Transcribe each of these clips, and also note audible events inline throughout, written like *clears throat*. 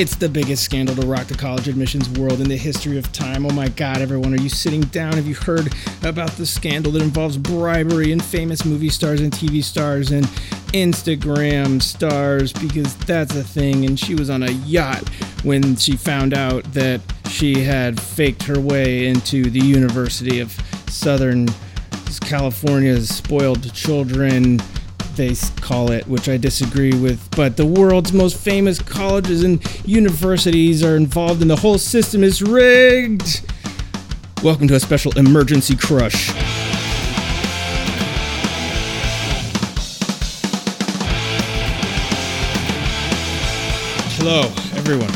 It's the biggest scandal to rock the college admissions world in the history of time. Oh my god, everyone, are you sitting down? Have you heard about the scandal that involves bribery and famous movie stars and TV stars and Instagram stars? Because that's a thing. And she was on a yacht when she found out that she had faked her way into the University of Southern California's spoiled children they call it, which I disagree with. But the world's most famous colleges and universities are involved, and the whole system is rigged. Welcome to a special emergency crush. Hello, everyone.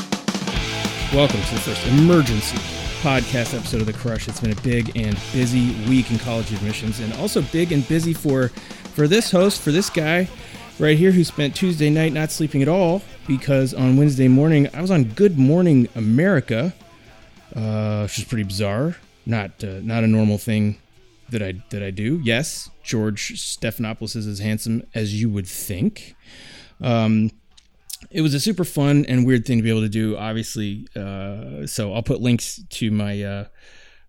Welcome to the first emergency podcast episode of The Crush. It's been a big and busy week in college admissions, and also big and busy for for this host, for this guy right here who spent Tuesday night not sleeping at all because on Wednesday morning I was on Good Morning America, uh, which is pretty bizarre. Not uh, not a normal thing that I that I do. Yes, George Stephanopoulos is as handsome as you would think. Um, it was a super fun and weird thing to be able to do. Obviously, uh, so I'll put links to my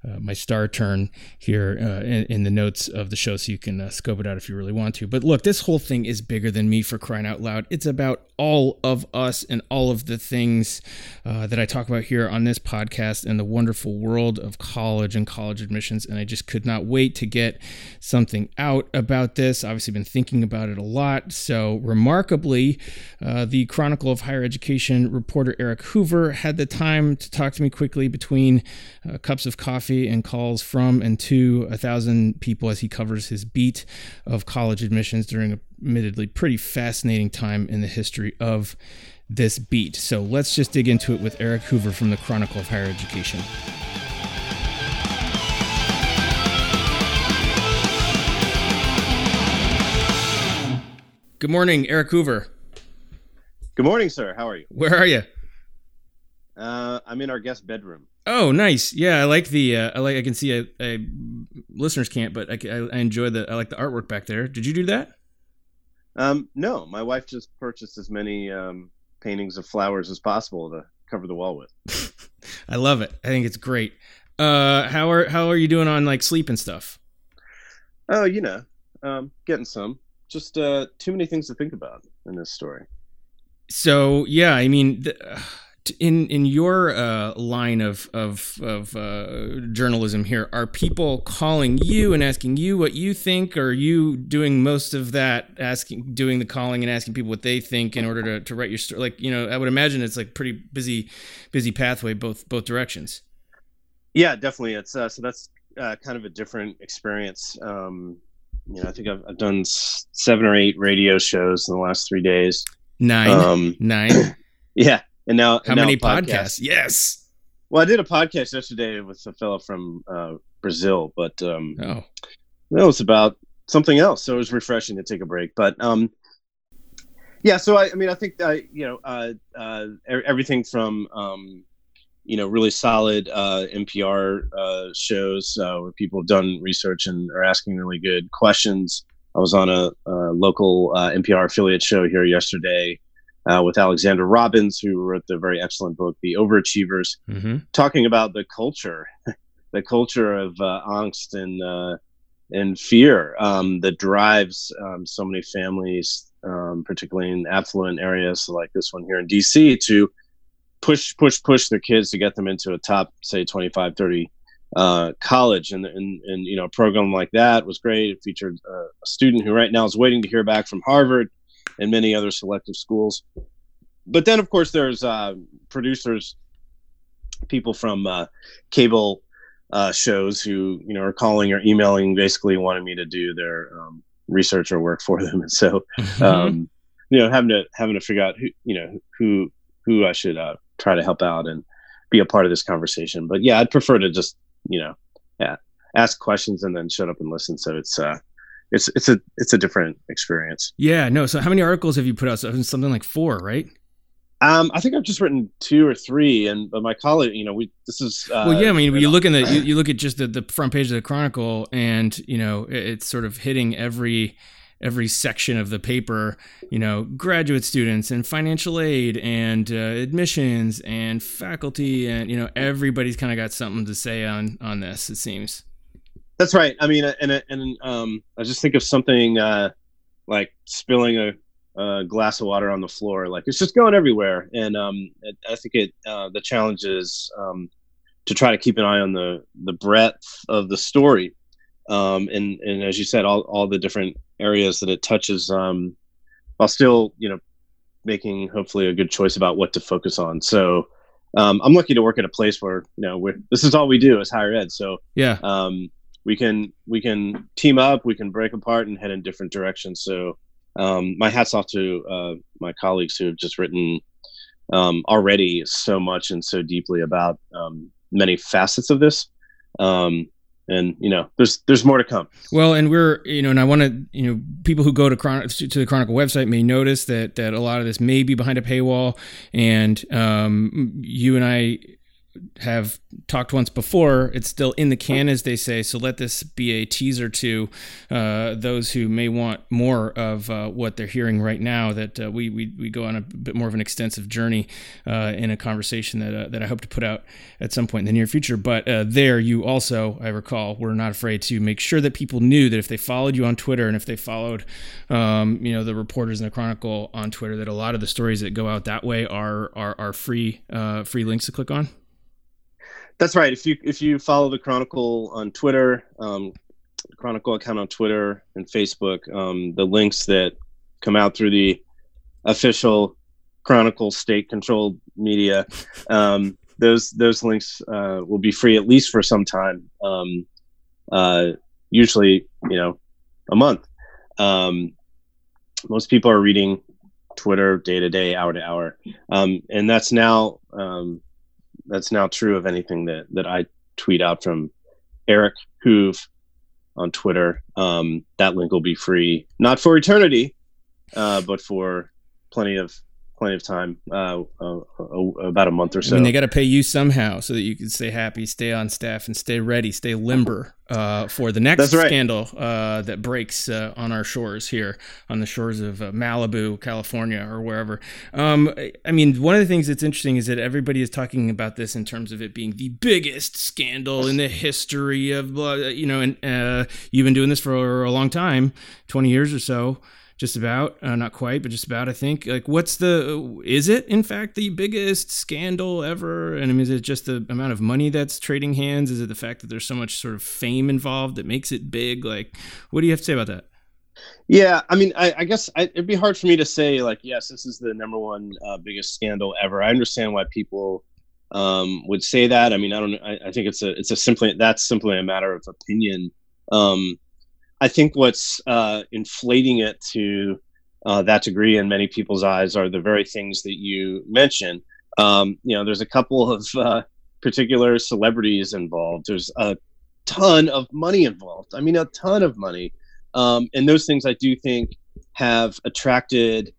uh, my star turn here uh, in, in, the notes of the show so you can uh, scope it out if you really want to. But look, this whole thing is bigger than me for crying out loud. It's about all of us and all of the things uh, that I talk about here on this podcast and the wonderful world of college and college admissions. And I just could not wait to get something out about this. Obviously, been thinking about it a lot. So, remarkably, uh, the Chronicle of Higher Education reporter Eric Hoover had the time to talk to me quickly between uh, cups of coffee and calls from and to a thousand people as he covers his beat of college admissions during a admittedly pretty fascinating time in the history of this beat. So let's just dig into it with Eric Hoover from the Chronicle of Higher Education. Good morning, Eric Hoover. Good morning, sir. How are you? Where are you? Uh, I'm in our guest bedroom. Oh, nice. Yeah, I like the. Uh, I like. I can see. A, a listeners can't, but I, I enjoy the. I like the artwork back there. Did you do that? Um, no, my wife just purchased as many um, paintings of flowers as possible to cover the wall with. *laughs* I love it. I think it's great. Uh, how are how are you doing on like sleep and stuff? Oh, you know, um, getting some. Just uh, too many things to think about in this story. So yeah, I mean. The, in in your uh, line of of, of uh, journalism here, are people calling you and asking you what you think? Or are you doing most of that, asking, doing the calling and asking people what they think in order to, to write your story? Like you know, I would imagine it's like pretty busy, busy pathway both both directions. Yeah, definitely. It's uh, so that's uh, kind of a different experience. Um, you know, I think I've, I've done seven or eight radio shows in the last three days. Nine, um, nine. *clears throat* yeah, and now how and many podcasts? podcasts? Yes. Well, I did a podcast yesterday with a fellow from uh, Brazil, but um, oh, was about something else. So it was refreshing to take a break. But um, yeah, so I, I mean, I think I, you know, uh, uh, everything from um, you know, really solid uh, NPR uh, shows uh, where people have done research and are asking really good questions. I was on a, a local uh, NPR affiliate show here yesterday uh, with Alexandra Robbins, who wrote the very excellent book, The Overachievers, mm-hmm. talking about the culture, *laughs* the culture of uh, angst and uh, and fear um, that drives um, so many families, um, particularly in affluent areas like this one here in DC, to push, push, push their kids to get them into a top, say, 25, 30 uh, college. And, and, and, you know, a program like that was great. It featured a student who right now is waiting to hear back from Harvard and many other selective schools. But then, of course, there's uh, producers, people from uh, cable uh, shows who you know are calling or emailing, basically wanting me to do their um, research or work for them. *laughs* And so, mm-hmm. um, you know, having to having to figure out who you know who who I should uh, try to help out and be a part of this conversation. But yeah, I'd prefer to just you know, yeah, ask questions and then shut up and listen. So it's uh, it's it's a it's a different experience. Yeah, no. So how many articles have you put out? So something like four, right? Um, I think I've just written two or three, and but my colleague, you know, we this is uh, well, yeah. I mean, you, look in the you, you, look at just the, the front page of the Chronicle, and you know, it's sort of hitting every every section of the paper, you know, graduate students and financial aid and uh, admissions and faculty and you know everybody's kind of got something to say on on this. It seems. That's right. I mean, and and um, I just think of something uh, like spilling a, a, glass of water on the floor. Like it's just going everywhere, and um, I think it uh, the challenge is um, to try to keep an eye on the the breadth of the story, um, and and as you said, all all the different areas that it touches, um, while still you know making hopefully a good choice about what to focus on. So. Um, I'm lucky to work at a place where you know this is all we do is higher ed. So yeah, um, we can we can team up, we can break apart and head in different directions. So um, my hats off to uh, my colleagues who have just written um, already so much and so deeply about um, many facets of this. Um, and you know, there's there's more to come. Well, and we're you know, and I want to you know, people who go to Chron- to the Chronicle website may notice that that a lot of this may be behind a paywall, and um, you and I have talked once before, it's still in the can, as they say. So let this be a teaser to uh, those who may want more of uh, what they're hearing right now. That uh, we, we we go on a bit more of an extensive journey uh, in a conversation that uh, that I hope to put out at some point in the near future. But uh, there, you also, I recall, were not afraid to make sure that people knew that if they followed you on Twitter and if they followed, um, you know, the reporters in the Chronicle on Twitter, that a lot of the stories that go out that way are are, are free free links to click on. That's right. If you if you follow the Chronicle on Twitter, um, Chronicle account on Twitter and Facebook, um, the links that come out through the official Chronicle state-controlled media, um, those those links uh, will be free at least for some time. Um, uh, usually, you know, a month. Um, most people are reading Twitter day to day, hour to hour, um, and that's now um, that's now true of anything that that I tweet out from Eric Hoove on Twitter. Um, that link will be free, not for eternity, uh, but for plenty of plenty of time, uh, uh, about a month or so. I mean, they got to pay you somehow so that you can stay happy, stay on staff, and stay ready, stay limber uh, for the next right. scandal uh, that breaks uh, on our shores here, on the shores of uh, Malibu, California, or wherever. Um, I mean, one of the things that's interesting is that everybody is talking about this in terms of it being the biggest scandal in the history of, you know, and you've been doing this for a long time, 20 years or so just about uh, not quite but just about i think. Like what's the is it in fact the biggest scandal ever? And I mean, is it just the amount of money that's trading hands? Is it the fact that there's so much sort of fame involved that makes it big? Like what do you have to say about that? Yeah i mean i, I guess I, it'd be hard for me to say like yes this is the number one uh, biggest scandal ever. I understand why people um, would say that. I mean i don't I, I think it's a it's a simply that's simply a matter of opinion. Um, I think what's uh, inflating it to uh, that degree in many people's eyes are the very things that you mentioned. Um, you know, there's a couple of uh, particular celebrities involved. There's a ton of money involved. I mean, a ton of money. Um, and those things I do think have attracted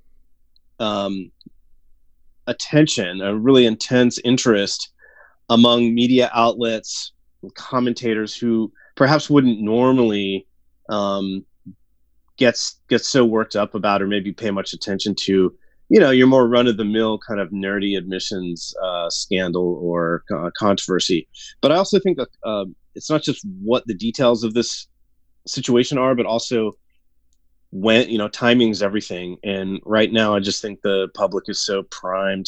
um, attention, a really intense interest among media outlets, commentators who perhaps wouldn't normally um, gets gets so worked up about or maybe pay much attention to you know your more run of the mill kind of nerdy admissions uh, scandal or uh, controversy. But i also think uh, it's not just what the details of this situation are but also when you know timing's everything. And right now i just think the public is so primed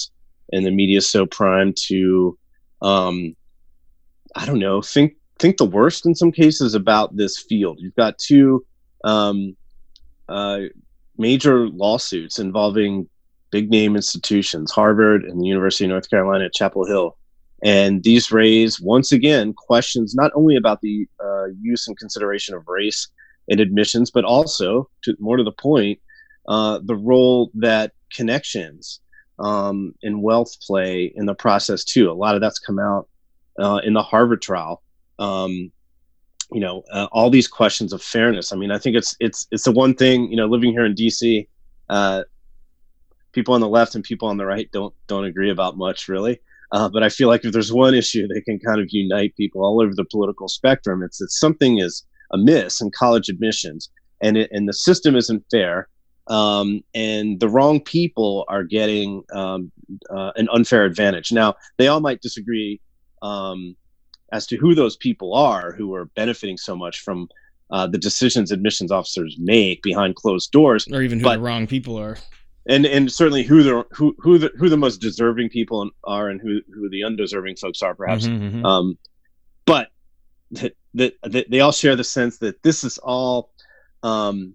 and the media is so primed to um i don't know think think the worst in some cases about this field. You've got two um, uh, major lawsuits involving big name institutions, Harvard and the University of North Carolina at Chapel Hill. And these raise, once again, questions not only about the uh, use and consideration of race in admissions, but also, to, more to the point, uh, the role that connections um, and wealth play in the process, too. A lot of that's come out uh, in the Harvard trial um, you know uh, all these questions of fairness i mean i think it's it's it's the one thing you know living here in dc uh, people on the left and people on the right don't don't agree about much really uh, but i feel like if there's one issue that can kind of unite people all over the political spectrum it's that something is amiss in college admissions and it, and the system isn't fair, um, and the wrong people are getting um, uh, an unfair advantage. Now, they all might disagree um, as to who those people are who are benefiting so much from uh, the decisions admissions officers make behind closed doors, or even who but, the wrong people are. And, and certainly who the who who the who the most deserving people are and who who the undeserving folks are perhaps mm-hmm, mm-hmm. Um, but that, that, that they all share the sense that this is all um,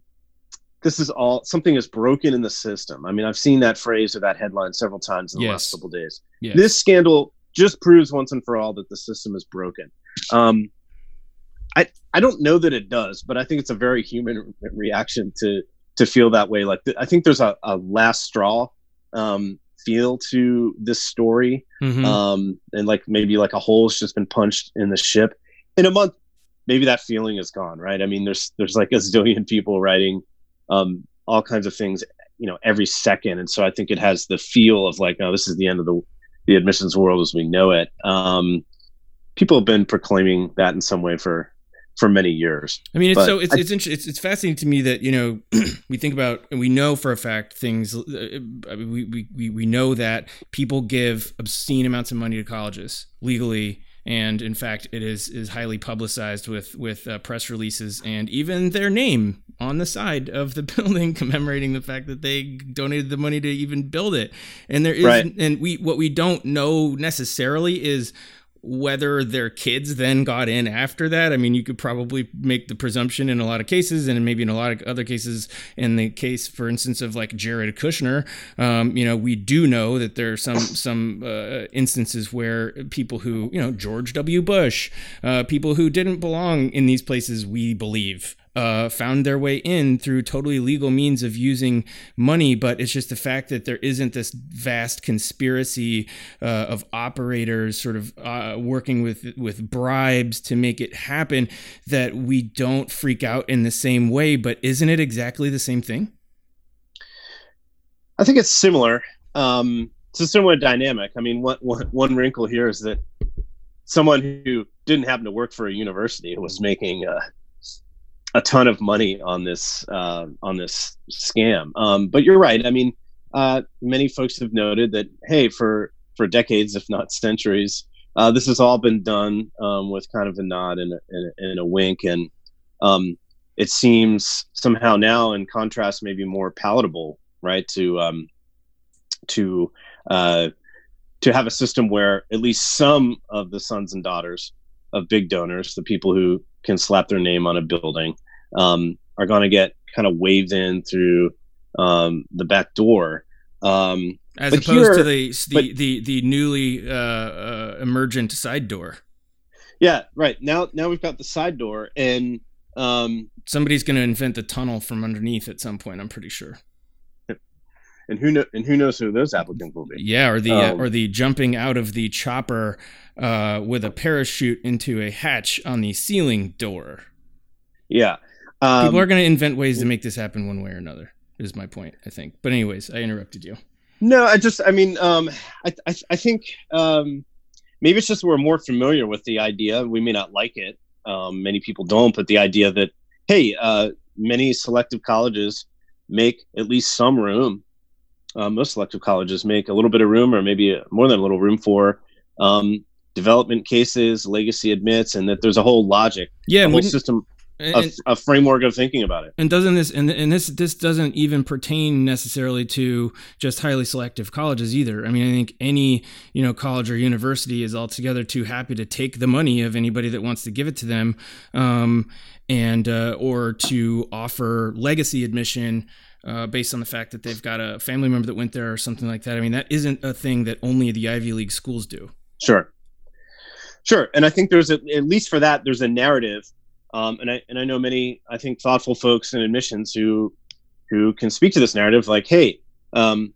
this is all something is broken in the system. I mean, I've seen that phrase or that headline several times in the yes. last couple days. Yes. This scandal just proves once and for all that the system is broken. Um, I I don't know that it does, but I think it's a very human reaction to to feel that way. Like I think there's a, a last straw um, feel to this story, mm-hmm. um, and like maybe like a hole's just been punched in the ship. In a month, maybe that feeling is gone, right? I mean, there's there's like a zillion people writing um, all kinds of things, you know, every second, and so I think it has the feel of like, oh, this is the end of the the admissions world as we know it. Um, people have been proclaiming that in some way for for many years. I mean, it's but so it's I, it's, it's it's fascinating to me that you know *clears throat* we think about and we know for a fact things. Uh, we we we know that people give obscene amounts of money to colleges legally and in fact it is is highly publicized with with uh, press releases and even their name on the side of the *laughs* building commemorating the fact that they donated the money to even build it and there is right. and we what we don't know necessarily is whether their kids then got in after that. I mean, you could probably make the presumption in a lot of cases, and maybe in a lot of other cases, in the case, for instance, of like Jared Kushner, um, you know, we do know that there are some some uh, instances where people who, you know, George W. Bush, uh, people who didn't belong in these places, we believe uh, found their way in through totally legal means of using money, but it's just the fact that there isn't this vast conspiracy uh, of operators sort of uh, working with with bribes to make it happen that we don't freak out in the same way. But isn't it exactly the same thing? I think it's similar. Um, it's a similar dynamic. I mean, one, one, one wrinkle here is that someone who didn't happen to work for a university was making uh, a ton of money on this uh, on this scam. Um, but you're right. I mean, uh, many folks have noted that hey, for for decades, if not centuries, uh, this has all been done um, with kind of a nod and a, and a, wink, and um, it seems somehow now, in contrast, maybe more palatable, right? To um, to uh, to have a system where at least some of the sons and daughters of big donors, the people who can slap their name on a building, um, are going to get kind of waved in through um, the back door. Um, As opposed here, to the the, but, the, the newly uh, uh, emergent side door. Yeah, right. Now now we've got the side door, and um, somebody's going to invent the tunnel from underneath at some point. I'm pretty sure. And who know, and who knows who those applicants will be? Yeah, or the uh, um, uh, or the jumping out of the chopper uh, with a parachute into a hatch on the ceiling door. Yeah, um, People are going to invent ways to make this happen one way or another. Is my point, I think. But anyways, I interrupted you. No, I just, I mean, um, I, I, I think um, maybe it's just we're more familiar with the idea. We may not like it. Um, many people don't, but the idea that hey, uh, many selective colleges make at least some room. Uh, most selective colleges make a little bit of room, or maybe more than a little room for um, development cases, legacy admits, and that there's a whole logic, yeah, a whole system a, a, framework of thinking about it. And doesn't this and, and this this doesn't even pertain necessarily to just highly selective colleges either. I mean, I think any you know college or university is altogether too happy to take the money of anybody that wants to give it to them, um, and uh, or to offer legacy admission. Uh, based on the fact that they've got a family member that went there or something like that. I mean, that isn't a thing that only the Ivy League schools do. Sure, sure, and I think there's a, at least for that there's a narrative um, and I and I know many I think thoughtful folks in admissions who who can speak to this narrative like, hey, um,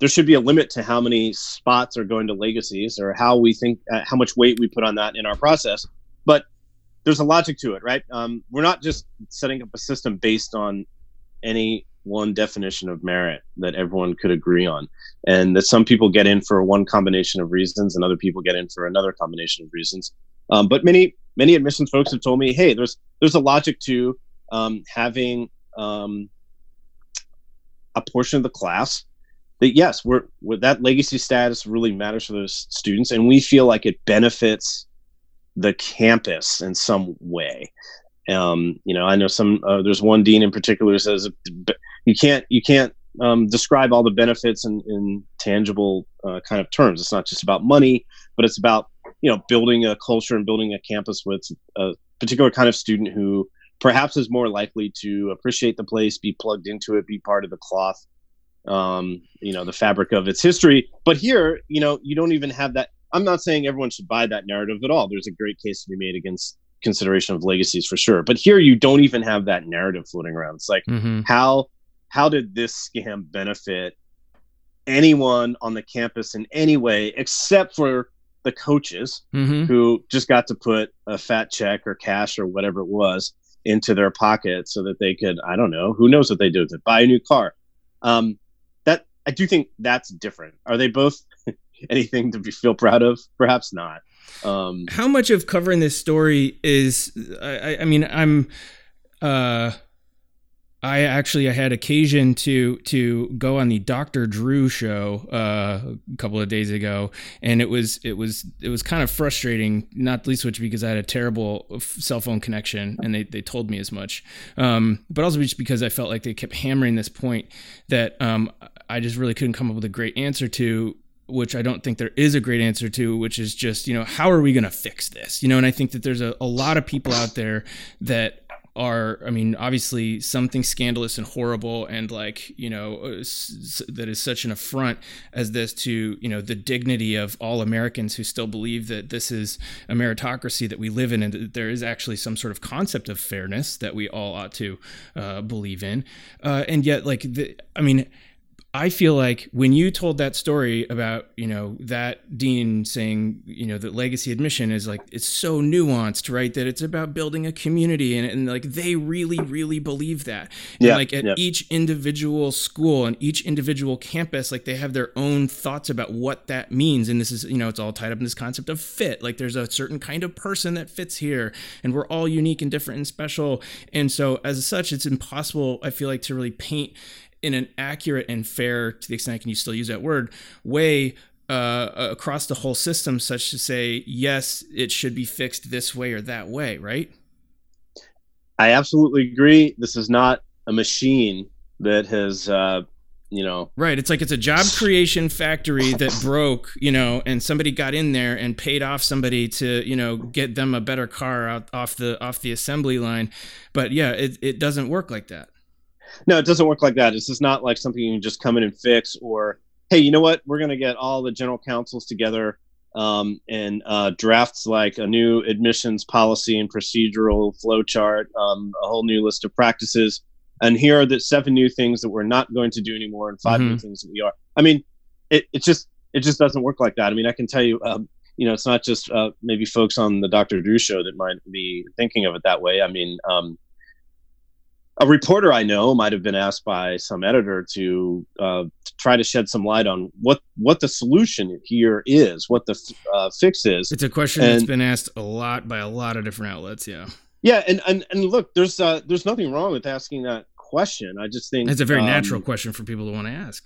there should be a limit to how many spots are going to legacies or how we think uh, how much weight we put on that in our process. But there's a logic to it, right? Um, we're not just setting up a system based on any one definition of merit that everyone could agree on, and that some people get in for one combination of reasons and other people get in for another combination of reasons. Um, but many many admissions folks have told me, hey, there's there's a logic to um, having um, a portion of the class that yes, we're, we're, that legacy status really matters for those students, and we feel like it benefits the campus in some way. Um, you know, I know some. Uh, there's one dean in particular who says you can't you can't um, describe all the benefits in, in tangible uh, kind of terms. It's not just about money, but it's about you know building a culture and building a campus with a particular kind of student who perhaps is more likely to appreciate the place, be plugged into it, be part of the cloth, um, you know, the fabric of its history. But here, you know, you don't even have that. I'm not saying everyone should buy that narrative at all. There's a great case to be made against consideration of legacies for sure. But here, you don't even have that narrative floating around. It's like mm-hmm. how how did this scam benefit anyone on the campus in any way except for the coaches mm-hmm. who just got to put a fat check or cash or whatever it was into their pocket so that they could i don't know who knows what they do with it buy a new car. Um, that i do think that's different. Are they both *laughs* anything to be, feel proud of? Perhaps not. Um, how much of covering this story is i, I mean i'm uh I actually I had occasion to to go on the Dr. Drew show uh, a couple of days ago, and it was it was it was kind of frustrating, not least which because I had a terrible cell phone connection, and they, they told me as much, um, but also just because I felt like they kept hammering this point that um, I just really couldn't come up with a great answer to which I don't think there is a great answer to, which is just, you know, how are we going to fix this? You know, and I think that there's a, a lot of people out there that are i mean obviously something scandalous and horrible and like you know uh, s- that is such an affront as this to you know the dignity of all americans who still believe that this is a meritocracy that we live in and that there is actually some sort of concept of fairness that we all ought to uh, believe in. Uh, and yet like the, i mean I feel like when you told that story about, you know, that dean saying, you know, that legacy admission is like, it's so nuanced, right? That it's about building a community and, and like they really, really believe that. And yeah, like at yeah. each individual school and each individual campus, like they have their own thoughts about what that means. And this is, you know, it's all tied up in this concept of fit. Like there's a certain kind of person that fits here and we're all unique and different and special. And so as such, it's impossible, I feel like, to really paint in an accurate and fair, to the extent I can you still use that word, way uh, across the whole system, such to say, yes, it should be fixed this way or that way, right? I absolutely agree. This is not a machine that has, uh, you know. Right. It's like it's a job creation factory *laughs* that broke, you know, and somebody got in there and paid off somebody to, you know, get them a better car out off the off the assembly line. But yeah, it, it doesn't work like that. No, it doesn't work like that. It's just not like something you can just come in and fix or, hey, you know what? We're going to get all the general counsels together um, and uh, drafts like a new admissions policy and procedural flow chart, um, a whole new list of practices. And here are the seven new things that we're not going to do anymore and 5 mm-hmm. new things that we are. I mean, it, it just it just doesn't work like that. I mean, I can tell you, um, you know, it's not just uh, maybe folks on the Dr. Drew show that might be thinking of it that way. I mean, um, a reporter I know might have been asked by some editor to, uh, to, try to shed some light on what what the solution here is, what the uh, fix is. It's a question and, that's been asked a lot by a lot of different outlets. Yeah. Yeah, and and, and look, there's uh, there's nothing wrong with asking that question. I just think it's a very um, natural question for people to want to ask.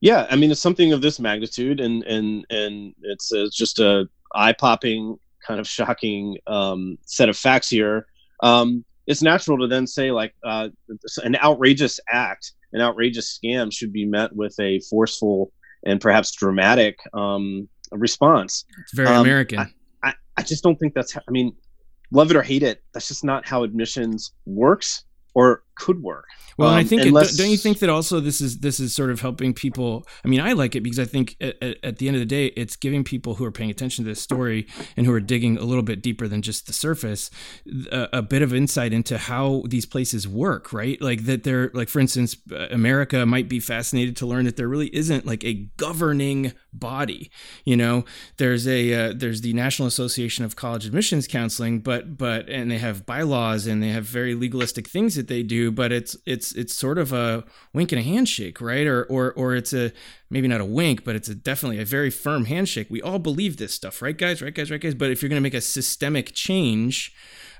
Yeah, I mean, it's something of this magnitude, and and and it's, it's just a eye popping, kind of shocking um, set of facts here. Um, it's natural to then say like uh, an outrageous act, an outrageous scam should be met with a forceful and perhaps dramatic um, response. It's very um, American. I, I, I, just don't think that's. How, I mean, love it or hate it, that's just not how admissions works or could work. Well, um, I think unless... it, don't you think that also this is this is sort of helping people. I mean, I like it because I think at, at, the end of the day, it's giving people who are paying attention to this story and who are digging a little bit deeper than just the surface a, a bit of insight into how these places work. Right, like that they're like, for instance, America might be fascinated to learn that there really isn't like a governing body. You know, there's a uh, there's the National Association of College Admissions Counseling, but but and they have bylaws and they have very legalistic things that they do but it's it's it's sort of a wink and a handshake, right? Or or or it's a maybe not a wink, but it's a definitely a very firm handshake. We all believe this stuff, right, guys? Right, guys? Right, guys? But if you're going to make a systemic change,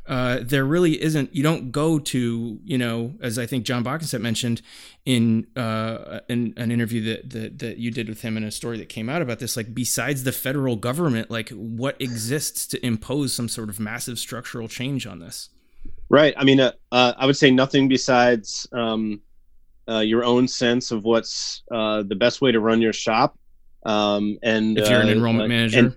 uh, there really isn't. You don't go to you know, as I think Jon Boeckenstedt mentioned in uh, in an interview that, that that you did with him in a story that came out about this. Like, besides the federal government, like what exists to impose some sort of massive structural change on this? Right. I mean, uh, uh, I would say nothing besides um, uh, your own sense of what's uh, the best way to run your shop. Um, and if you're an enrollment manager, and,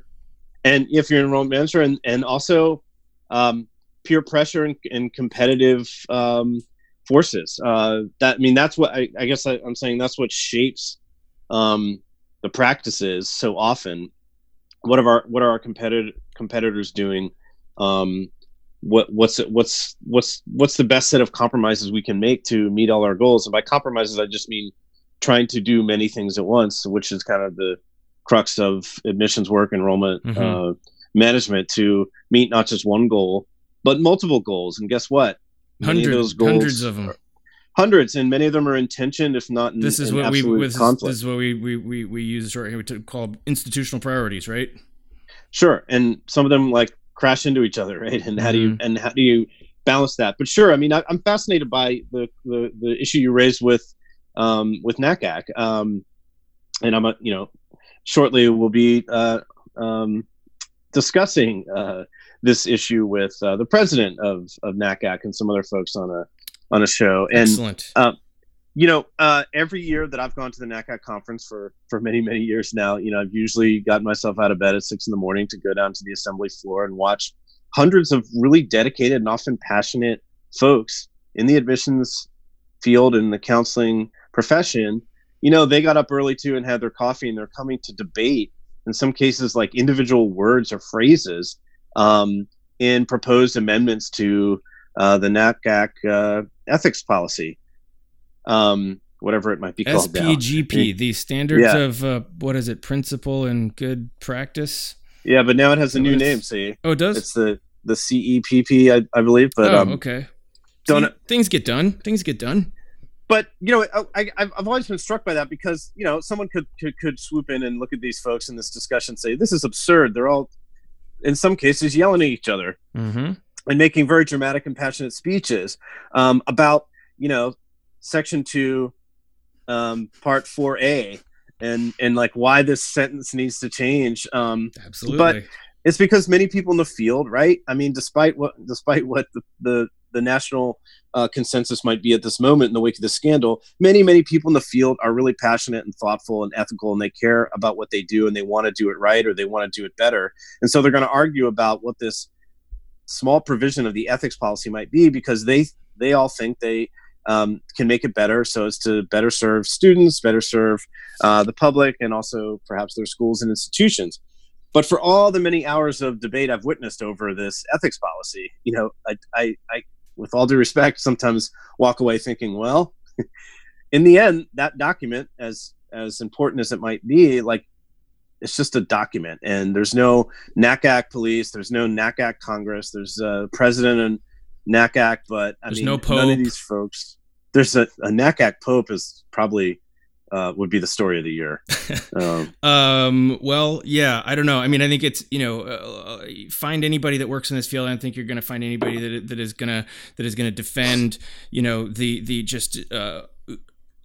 and, if you're an enrollment manager, and and also um, peer pressure and, and competitive um, forces. Uh, that I mean, that's what I, I guess I, am saying. That's what shapes um, the practices so often. What are our what are our competitor competitors doing? Um, what what's what's what's what's the best set of compromises we can make to meet all our goals? And by compromises, I just mean trying to do many things at once, which is kind of the crux of admissions work, enrollment mm-hmm. uh, management to meet not just one goal but multiple goals. And guess what? Hundreds, of, goals hundreds of them. hundreds, and many of them are intentioned, if not in, this is what we this, this is what we we we, we use short here to call institutional priorities, right? Sure, and some of them like crash into each other, *laughs* right? And how do you mm-hmm. and how do you balance that? But sure, I mean, I, am fascinated by the, the the issue you raised with um, with NACAC, um, and I'm a, you know shortly we'll be uh, um, discussing uh, this issue with uh, the president of of NACAC and some other folks on a on a show. And, Excellent. You know, uh, every year that I've gone to the NACAC conference for for many many years now, you know, I've usually gotten myself out of bed at six in the morning to go down to the assembly floor and watch hundreds of really dedicated and often passionate folks in the admissions field and the counseling profession. You know, they got up early too and had their coffee, and they're coming to debate in some cases like individual words or phrases um, in proposed amendments to uh, the NACAC uh, ethics policy, um, whatever it might be called. SPGP, the standards yeah. of uh, what is it, principle and good practice. Yeah, but now it has a new name. See, oh, it does. It's the the CEPP, I, I believe. But oh, um, okay. Don't See, things get done? Things get done. But you know, I, I, have always been struck by that because you know someone could, could could swoop in and look at these folks in this discussion, and say this is absurd. They're all in some cases yelling at each other mm-hmm. and making very dramatic and passionate speeches um, about you know section two um, part 4a and and like why this sentence needs to change um, absolutely but it's because many people in the field right i mean despite what despite what the the, the national uh, consensus might be at this moment in the wake of the scandal, many, many people in the field are really passionate and thoughtful and ethical, and they care about what they do and they want to do it right or they want to do it better. And so they're going to argue about what this small provision of the ethics policy might be because they they all think they um, can make it better so as to better serve students, better serve uh, the public, and also perhaps their schools and institutions. But for all the many hours of debate I've witnessed over this ethics policy, you know, I, I, I with all due respect, sometimes walk away thinking, well, *laughs* in the end, that document, as as important as it might be, like it's just a document, and there's no NACAC police, there's no NACAC Congress, there's a president and NACAC, but I there's mean, no none of these folks. There's a, a NACAC Pope is probably uh, would be the story of the year. *laughs* Um, um, well, yeah, I don't know. I mean, I think it's you know, uh, find anybody that works in this field. I don't think you're going to find anybody that that is gonna that is gonna defend you know the the just. Uh,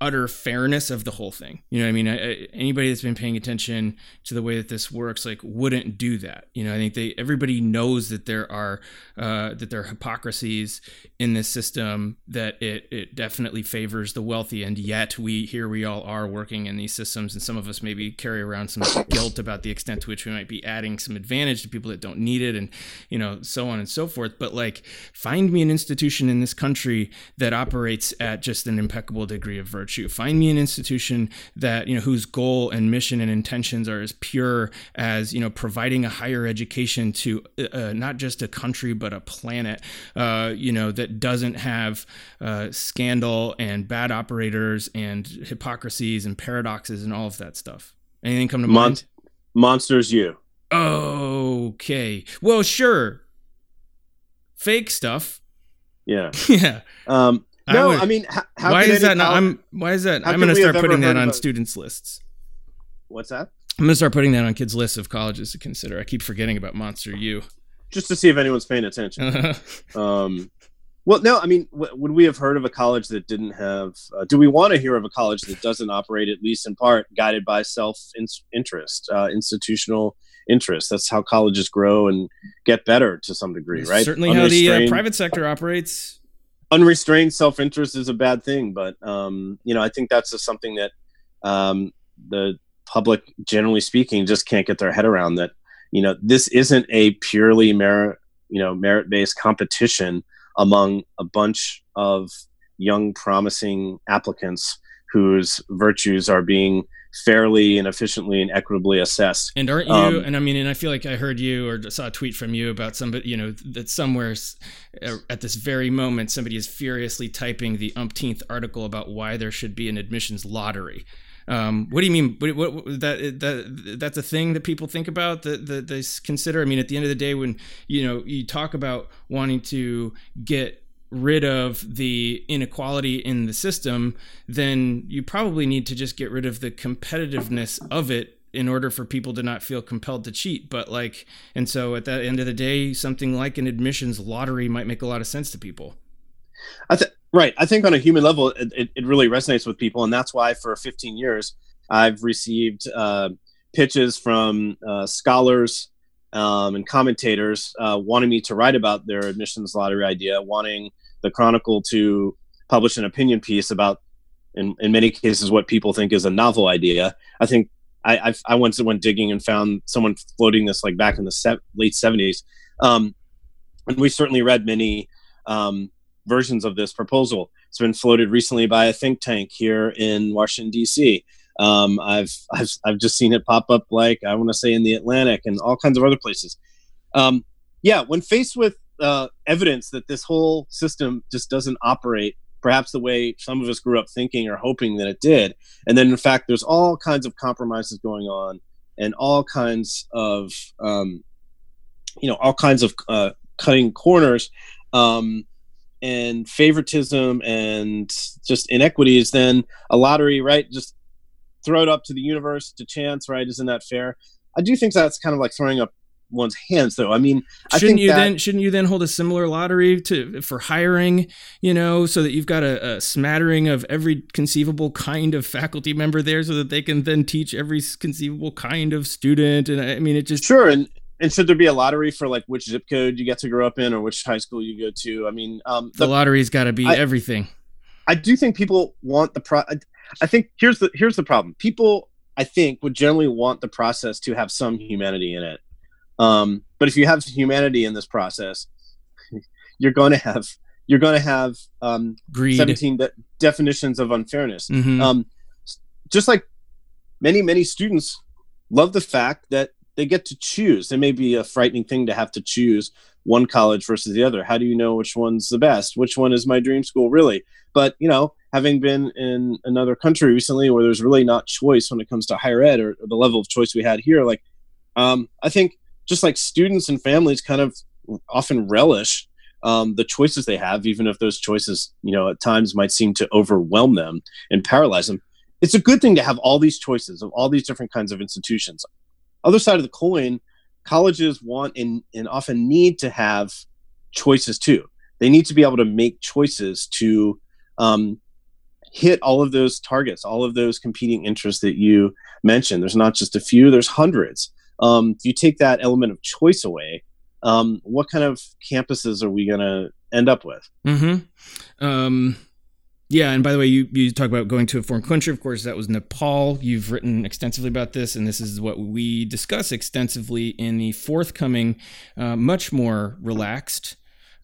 utter fairness of the whole thing. You know, I mean, I, anybody that's been paying attention to the way that this works, like, wouldn't do that. You know, I think they everybody knows that there are uh, that there are hypocrisies in this system that it it definitely favors the wealthy, and yet we here we all are working in these systems, and some of us maybe carry around some guilt about the extent to which we might be adding some advantage to people that don't need it, and you know, so on and so forth. But like, find me an institution in this country that operates at just an impeccable degree of virtue virtue. Find me an institution that you know whose goal and mission and intentions are as pure as you know providing a higher education to uh, uh, not just a country but a planet. Uh, you know that doesn't have uh, scandal and bad operators and hypocrisies and paradoxes and all of that stuff. Anything come to Mon- mind? Monsters U. Okay. Well, sure. Fake stuff. Yeah. *laughs* yeah. Um, no, I, would, I mean, how, why is that? Not, I'm why is that? I'm going to start putting that on students' lists. What's that? I'm going to start putting that on kids' lists of colleges to consider. I keep forgetting about Monster U. Just to see if anyone's paying attention. *laughs* um, well, no, I mean, w- would we have heard of a college that didn't have? Uh, do we want to hear of a college that doesn't operate, at least in part, guided by self interest, uh, institutional interest? That's how colleges grow and get better to some degree, right? Certainly, how the uh, private sector operates. Unrestrained self interest is a bad thing, but um, you know, I think that's just something that um, the public, generally speaking, just can't get their head around. That you know, this isn't a purely merit, you know, merit based competition among a bunch of young, promising applicants whose virtues are being fairly and efficiently and equitably assessed. And aren't you? Um, and I mean, and I feel like I heard you or saw a tweet from you about somebody, you know, that somewhere uh, at this very moment, somebody is furiously typing the umpteenth article about why there should be an admissions lottery. Um, what do you mean? What, what, that that that's a thing that people think about that, that they consider. I mean, at the end of the day, when you know you talk about wanting to get rid of the inequality in the system, then you probably need to just get rid of the competitiveness of it in order for people to not feel compelled to cheat. But like, and so at the end of the day, something like an admissions lottery might make a lot of sense to people. I, th- Right. I think on a human level, it, it, really resonates with people. And that's why for 15 years, I've received uh, pitches from uh, scholars um, and commentators uh, wanting me to write about their admissions lottery idea, wanting the Chronicle to publish an opinion piece about, in, in many cases, what people think is a novel idea. I think I, I've, i once went digging and found someone floating this like back in the se- late 70s. Um, and we certainly read many um, versions of this proposal. It's been floated recently by a think tank here in Washington D.C. Um, I've, I've I've just seen it pop up like I want to say in the Atlantic and all kinds of other places. Um, yeah, when faced with uh, evidence that this whole system just doesn't operate perhaps the way some of us grew up thinking or hoping that it did, and then in fact there's all kinds of compromises going on and all kinds of um, you know all kinds of uh, cutting corners. Um, and favoritism and just inequities, then a lottery, right? Just throw it up to the universe to chance, right? Isn't that fair? I do think that's kind of like throwing up one's hands though i mean shouldn't you that, then shouldn't you then hold a similar lottery to for hiring you know so that you've got a, a, smattering of every conceivable kind of faculty member there so that they can then teach every conceivable kind of student and i mean it just sure and and should there be a lottery for like which zip code you get to grow up in or which high school you go to? I mean, um, the, the lottery's got to be I, everything. I do think people want the pro. I think here's the here's the problem. People, I think, would generally want the process to have some humanity in it. Um, but if you have humanity in this process, *laughs* you're going to have you're going to have um, Greed. 17 de- definitions of unfairness. Mm-hmm. Um, just like many many students love the fact that they get to choose. It may be a frightening thing to have to choose one college versus the other. How do you know which one's the best? Which one is my dream school really? But you know, having been in another country recently where there's really not choice when it comes to higher ed or, or the level of choice we had here, like um, I think just like students and families kind of often relish um, the choices they have, even if those choices, you know, at times might seem to overwhelm them and paralyze them. It's a good thing to have all these choices of all these different kinds of institutions other side of the coin, colleges want and, and often need to have choices too. They need to be able to make choices to um, hit all of those targets, all of those competing interests that you mentioned. There's not just a few, there's hundreds. Um, if you take that element of choice away, um, what kind of campuses are we going to end up with? Mm-hmm. Um, yeah, and by the way, you, you talk about going to a foreign country. Of course, that was Nepal. You've written extensively about this, and this is what we discuss extensively in the forthcoming, uh, much more relaxed,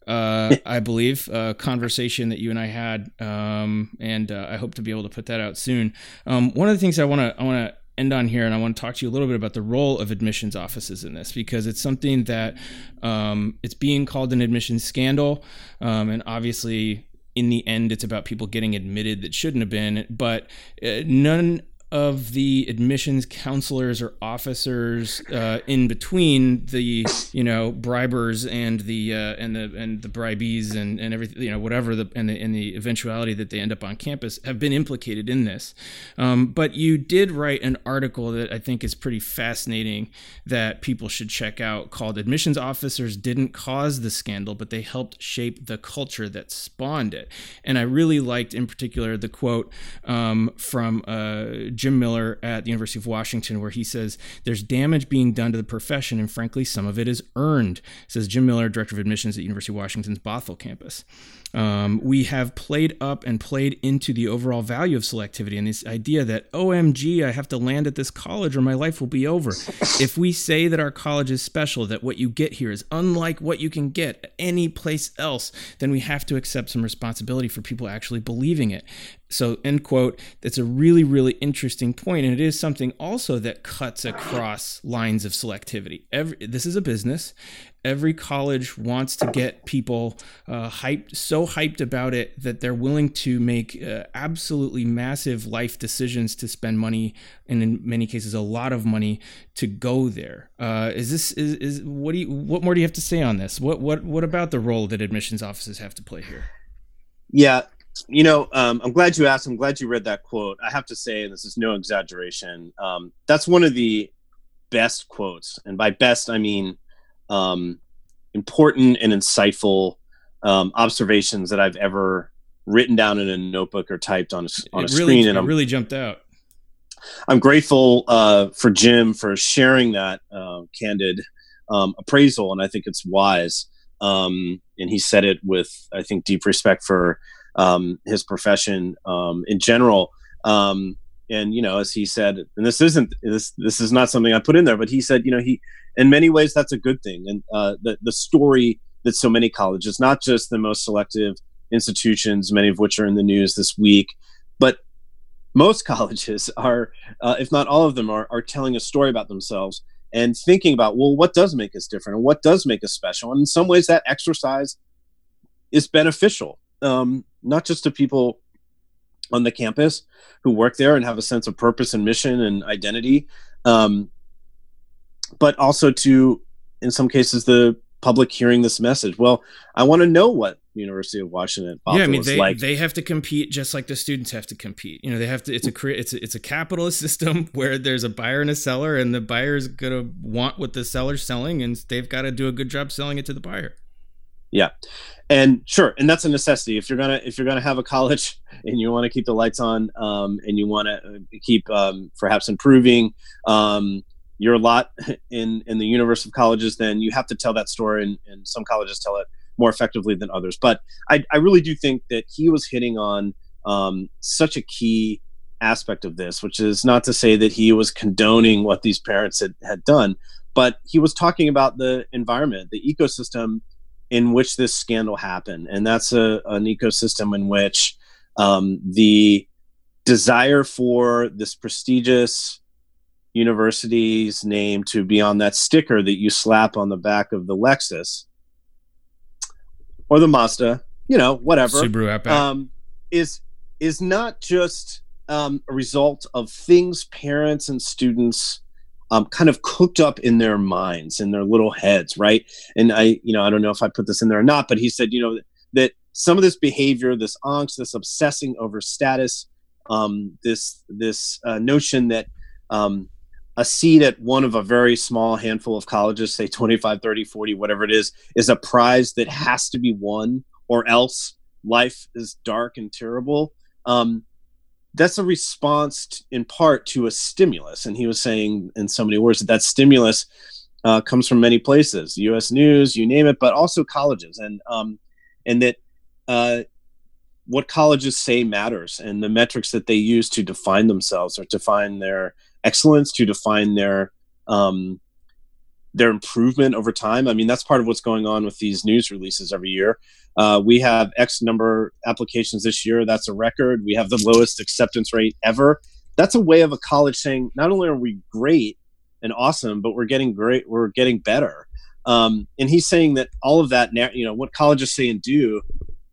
uh, *laughs* I believe, uh, conversation that you and I had, um, and uh, I hope to be able to put that out soon. Um, one of the things I want to I want to end on here, and I want to talk to you a little bit about the role of admissions offices in this because it's something that um, it's being called an admissions scandal, um, and obviously in the end, it's about people getting admitted that shouldn't have been. But uh, none of the admissions counselors or officers uh, in between the you know bribers and the uh, and the and the bribees and, and everything you know whatever the and the and the eventuality that they end up on campus have been implicated in this. Um, but you did write an article that I think is pretty fascinating that people should check out called "Admissions Officers Didn't Cause the Scandal, but They Helped Shape the Culture That Spawned It." And I really liked in particular the quote um, from. Uh, Jim Miller at the University of Washington, where he says there's damage being done to the profession, and frankly, some of it is earned, says Jim Miller, director of admissions at University of Washington's Bothell campus. Um, we have played up and played into the overall value of selectivity and this idea that, OMG, I have to land at this college or my life will be over. *laughs* if we say that our college is special, that what you get here is unlike what you can get any place else, then we have to accept some responsibility for people actually believing it. So, end quote. That's a really, really interesting point, and it is something also that cuts across lines of selectivity. Every, this is a business, every college wants to get people uh, hyped, so hyped about it that they're willing to make uh, absolutely massive life decisions to spend money, and in many cases, a lot of money to go there. Uh, is this is, is what do you what more do you have to say on this? What what what about the role that admissions offices have to play here? Yeah, you know, um, I'm glad you asked. I'm glad you read that quote. I have to say, and this is no exaggeration. Um, that's one of the best quotes, and by best I mean um, important and insightful um, observations that I've ever written down in a notebook or typed on a, on it a really, screen. And I'm really jumped out. I'm grateful uh, for Jim for sharing that uh, candid um, appraisal, and I think it's wise. Um, and he said it with, I think, deep respect for um, his profession um, in general. Um, and you know, as he said, and this isn't this this is not something I put in there, but he said, you know, he in many ways that's a good thing. And uh, the the story that so many colleges, not just the most selective institutions, many of which are in the news this week, but most *laughs* colleges are, uh, if not all of them, are, are telling a story about themselves and thinking about, well, what does make us different and what does make us special? And in some ways, that exercise is beneficial, um, not just to people on the campus who work there and have a sense of purpose and mission and identity um, but also to in some cases the public hearing this message. Well i want to know what university of washington yeah i mean they, like. they have to compete just like the students have to compete. You know they have to it's a it's a, it's a capitalist *laughs* system where there's a buyer and a seller and the buyer is going to want what the seller's selling and they've got to do a good job selling it to the buyer. Yeah. And sure and that's a necessity. If you're gonna if you're gonna have a college *laughs* and you want to keep the lights on um, and you want to uh, keep um, perhaps improving um, your lot *laughs* in in the universe of colleges then you have to tell that story and, and some colleges tell it more effectively than others. But i, I really do think that he was hitting on um, such a key aspect of this which is not to say that he was condoning what these parents had, had done but he was talking about the environment the ecosystem in which this scandal happened, and that's a, an ecosystem in which um, the desire for this prestigious university's name to be on that sticker that you slap on the back of the Lexus. Or the Mazda, you know, whatever, Subaru Outback, um, is is not just um, a result of things parents and students um, kind of cooked up in their minds, in their little heads, right? And I, you know, I don't know if I put this in there or not, but he said, you know, that some of this behavior, this angst, this obsessing over status, um, this this uh, notion that um, a seat at one of a very small handful of colleges, say 25, 30, 40, whatever it is, is a prize that has to be won, or else life is dark and terrible. Um, that's a response in part to a stimulus. And he was saying in so many words that that stimulus uh, comes from many places, U.S. News, you name it, but also colleges, and um, and that uh, what colleges say matters, and the metrics that they use to define themselves or define their excellence, to define their um, their improvement over time. I mean, that's part of what's going on with these news releases every year. Uh, we have X number applications this year. That's a record. We have the lowest acceptance rate ever. That's a way of a college saying not only are we great and awesome, but we're getting great. We're getting better. Um, and he's saying that all of that, you know, what colleges say and do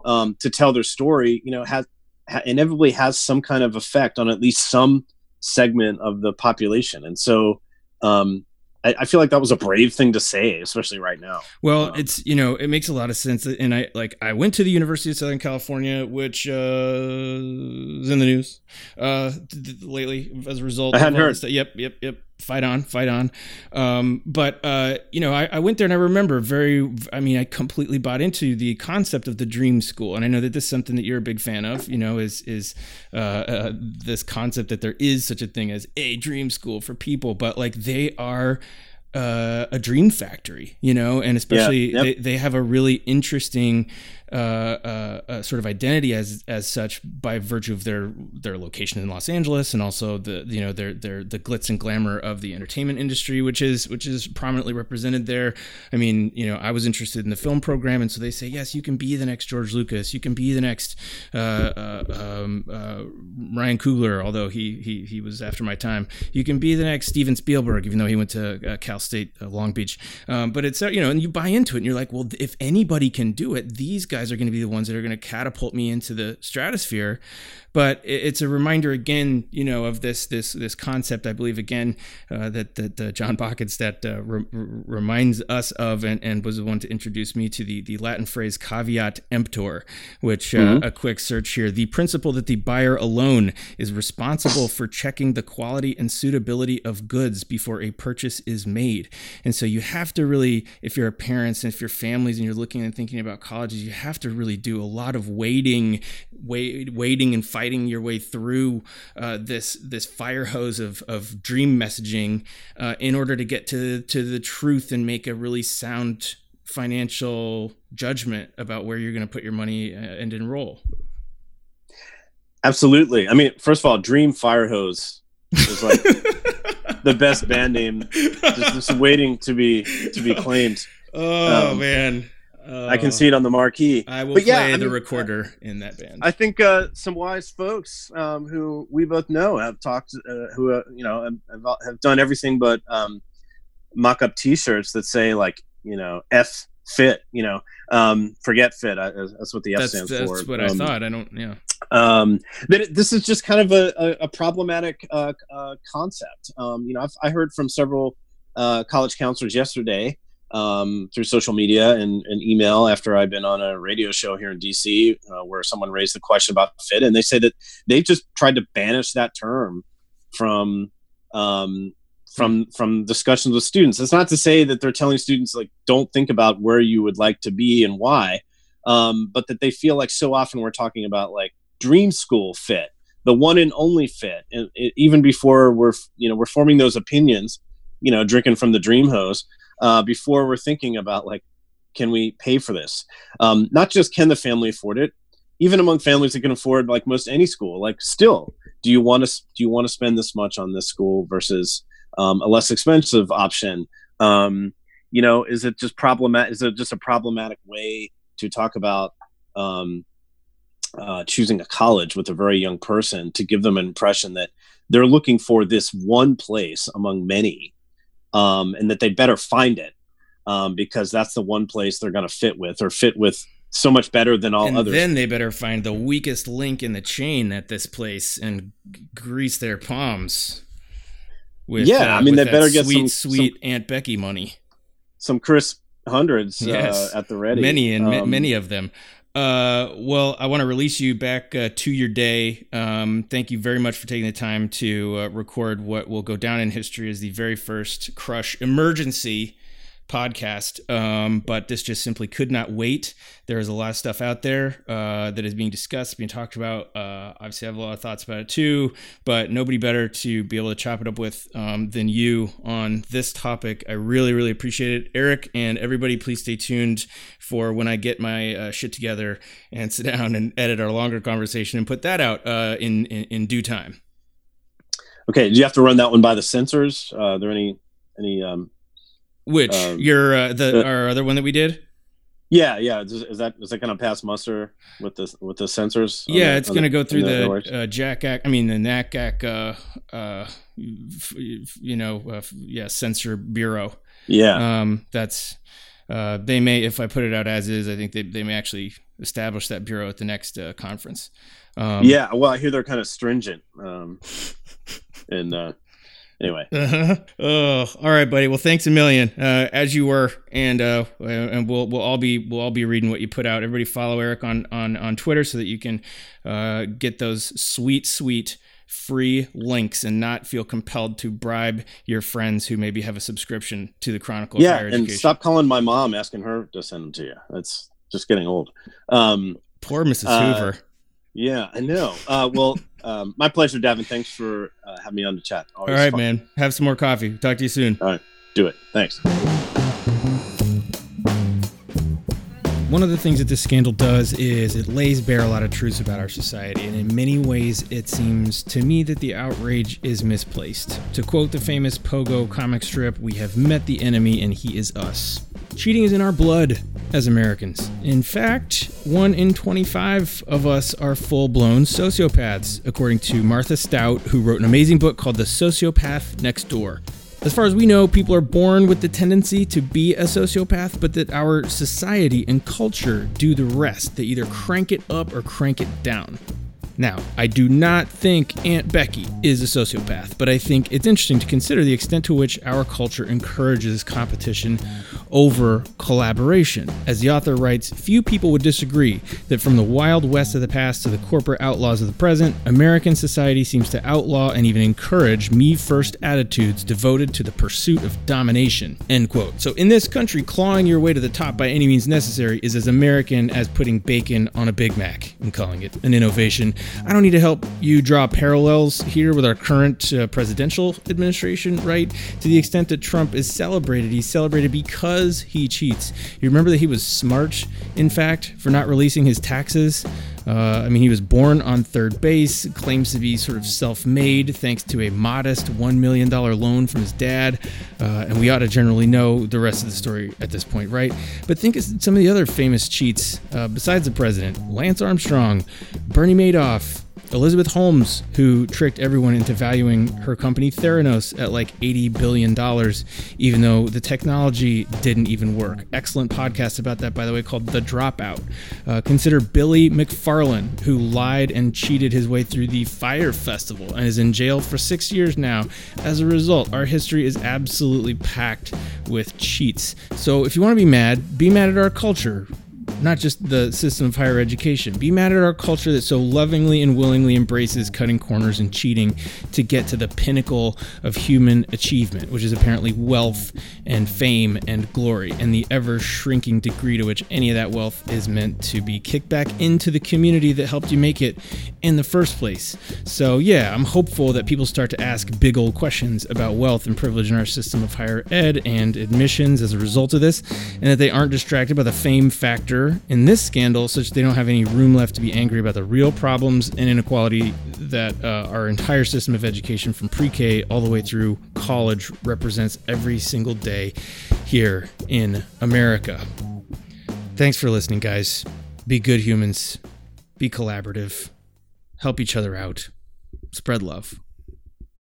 um, to tell their story, you know, has ha- inevitably has some kind of effect on at least some segment of the population. And so, um, I, I, feel like that was a brave thing to say, especially right now. Well, um, it's you know it makes a lot of sense, and I like I went to the University of Southern California, which uh, is in the news uh, lately as a result. I hadn't heard. Yep, yep, yep fight on, fight on. Um, but uh, you know, I, I, went there and I remember very. I mean, I completely bought into the concept of the dream school, and I know that this is something that you're a big fan of. You know, is is uh, uh, this concept that there is such a thing as a dream school for people, but like they are uh, a dream factory, you know, and especially yeah, yep. they, they have a really interesting uh, uh, uh, sort of identity as as such by virtue of their their location in Los Angeles and also the you know their their the glitz and glamour of the entertainment industry, which is which is prominently represented there. I mean, you know, I was interested in the film program, and so they say yes, you can be the next George Lucas, you can be the next uh, uh, um, Ryan Coogler, although he he he was after my time. You can be the next Steven Spielberg, even though he went to Cal State Long Beach. Um, but it's you know, and you buy into it, and you're like, well, if anybody can do it, these guys guys are going to be the ones that are going to catapult me into the stratosphere but it's a reminder again, you know, of this this this concept. I believe again uh, that that uh, Jon Boeckenstedt uh, re- reminds us of, and, and was the one to introduce me to the the Latin phrase caveat emptor, which uh, mm-hmm. a quick search here: the principle that the buyer alone is responsible for checking the quality and suitability of goods before a purchase is made. And so you have to really, if you're a parents and if you're families and you're looking and thinking about colleges, you have to really do a lot of waiting, wait, waiting and fighting fighting your way through uh, this this fire hose of, of dream messaging uh, in order to get to to the truth and make a really sound financial judgment about where you're going to put your money uh, and enroll. Absolutely. I mean, first of all, Dream Fire Hose is like *laughs* the best band name, just, just waiting to be to be claimed. Oh um, man. Uh, I can see it on the marquee. I will but play yeah, the I mean, recorder in that band. I think uh, some wise folks um, who we both know have talked, uh, who uh, you know have, have, done everything but um, mock up T-shirts that say like you know F fit, you know, um, forget fit. I, that's what the F that's, stands that's for. That's what I um, thought. I don't. Yeah. Um, that this is just kind of a, a, a problematic uh, uh, concept. Um, you know, I've, I heard from several college counselors yesterday um, through social media and, and, email after I've been on a radio show here in DC uh, where someone raised the question about fit, and they say that they've just tried to banish that term from um, from from discussions with students. It's not to say that they're telling students like don't think about where you would like to be and why, um, but that they feel like so often we're talking about like dream school fit, the one and only fit, and it, even before we're you know we're forming those opinions, you know, drinking from the dream hose uh, before we're thinking about like, can we pay for this? Um, not just can the family afford it, even among families that can afford like most any school, like still, do you want to do you want to spend this much on this school versus um, a less expensive option? Um, you know, is it just problematic? Is it just a problematic way to talk about um, uh, choosing a college with a very young person to give them an impression that they're looking for this one place among many um, and that they better find it um, because that's the one place they're going to fit with or fit with so much better than all and others. Then they better find the weakest link in the chain at this place and grease their palms. With, yeah, uh, I mean they better get sweet, some sweet some, Aunt Becky money, some crisp hundreds uh, yes. uh, at the ready. Many and um, many of them. Uh, well, I want to release you back uh, to your day. Um, thank you very much for taking the time to uh, record what will go down in history as the very first Crush emergency podcast. Um, but this just simply could not wait. There is a lot of stuff out there uh, that is being discussed, being talked about. Uh, obviously, I have a lot of thoughts about it too, but nobody better to be able to chop it up with um, than you on this topic. I really, really appreciate it. Eric and everybody, please stay tuned for when I get my uh, shit together and sit down and edit our longer conversation and put that out uh, in, in, in due time. Okay, do you have to run that one by the censors? Uh, are there any any um, which um, your uh, the uh, our other one that we did? Yeah, yeah. Is, is that is that going to pass muster with the with the sensors? Yeah, the, it's going to go through the, the uh, JACAC. I mean the NACAC. Uh, uh, you know, uh, yeah, censor bureau. Yeah. Um, that's uh, they may if I put it out as is. I think they they may actually establish that bureau at the next uh, conference. Um, yeah, well, I hear they're kind of stringent. Um, And uh, anyway. Uh-huh. Oh, all right, buddy. Well, thanks a million, uh, as you were, and uh, and we'll we'll all be we'll all be reading what you put out. Everybody follow Eric on on on Twitter so that you can uh, get those sweet sweet free links and not feel compelled to bribe your friends who maybe have a subscription to the Chronicle. Yeah, and stop calling my mom asking her to send them to you. That's just getting old. Um, Poor Mrs. Uh, Hoover. Yeah, I know. Uh, well, um, my pleasure, Davin. Thanks for uh, having me on the chat. Always All right, fun. man. Have some more coffee. Talk to you soon. All right, do it. Thanks. One of the things that this scandal does is it lays bare a lot of truths about our society, and in many ways, it seems to me that the outrage is misplaced. To quote the famous Pogo comic strip, we have met the enemy and he is us. Cheating is in our blood as Americans. In fact, one in 25 of us are full blown sociopaths, according to Martha Stout, who wrote an amazing book called The Sociopath Next Door. As far as we know, people are born with the tendency to be a sociopath, but that our society and culture do the rest. They either crank it up or crank it down. Now, I do not think Aunt Becky is a sociopath, but I think it's interesting to consider the extent to which our culture encourages competition over collaboration. As the author writes, few people would disagree that from the wild west of the past to the corporate outlaws of the present, American society seems to outlaw and even encourage me first attitudes devoted to the pursuit of domination. End quote. So in this country, clawing your way to the top by any means necessary is as American as putting bacon on a Big Mac and calling it an innovation. I don't need to help you draw parallels here with our current uh, presidential administration, right? To the extent that Trump is celebrated, he's celebrated because he cheats. You remember that he was smart, in fact, for not releasing his taxes? Uh, I mean, he was born on third base, claims to be sort of self made thanks to a modest $1 million loan from his dad. Uh, and we ought to generally know the rest of the story at this point, right? But think of some of the other famous cheats uh, besides the president Lance Armstrong, Bernie Madoff, Elizabeth Holmes, who tricked everyone into valuing her company Theranos at like $80 billion, even though the technology didn't even work. Excellent podcast about that, by the way, called The Dropout. Uh, consider Billy McFarland, who lied and cheated his way through the Fyre Festival and is in jail for six years now. As a result, our history is absolutely packed with cheats. So if you want to be mad, be mad at our culture not just the system of higher education. Be mad at our culture that so lovingly and willingly embraces cutting corners and cheating to get to the pinnacle of human achievement, which is apparently wealth and fame and glory, and the ever shrinking degree to which any of that wealth is meant to be kicked back into the community that helped you make it in the first place. So, yeah, I'm hopeful that people start to ask big old questions about wealth and privilege in our system of higher ed and admissions as a result of this, and that they aren't distracted by the fame factor in this scandal such they don't have any room left to be angry about the real problems and inequality that uh, our entire system of education from pre K all the way through college represents every single day here in America. Thanks for listening, guys. Be good humans, be collaborative, help each other out, spread love.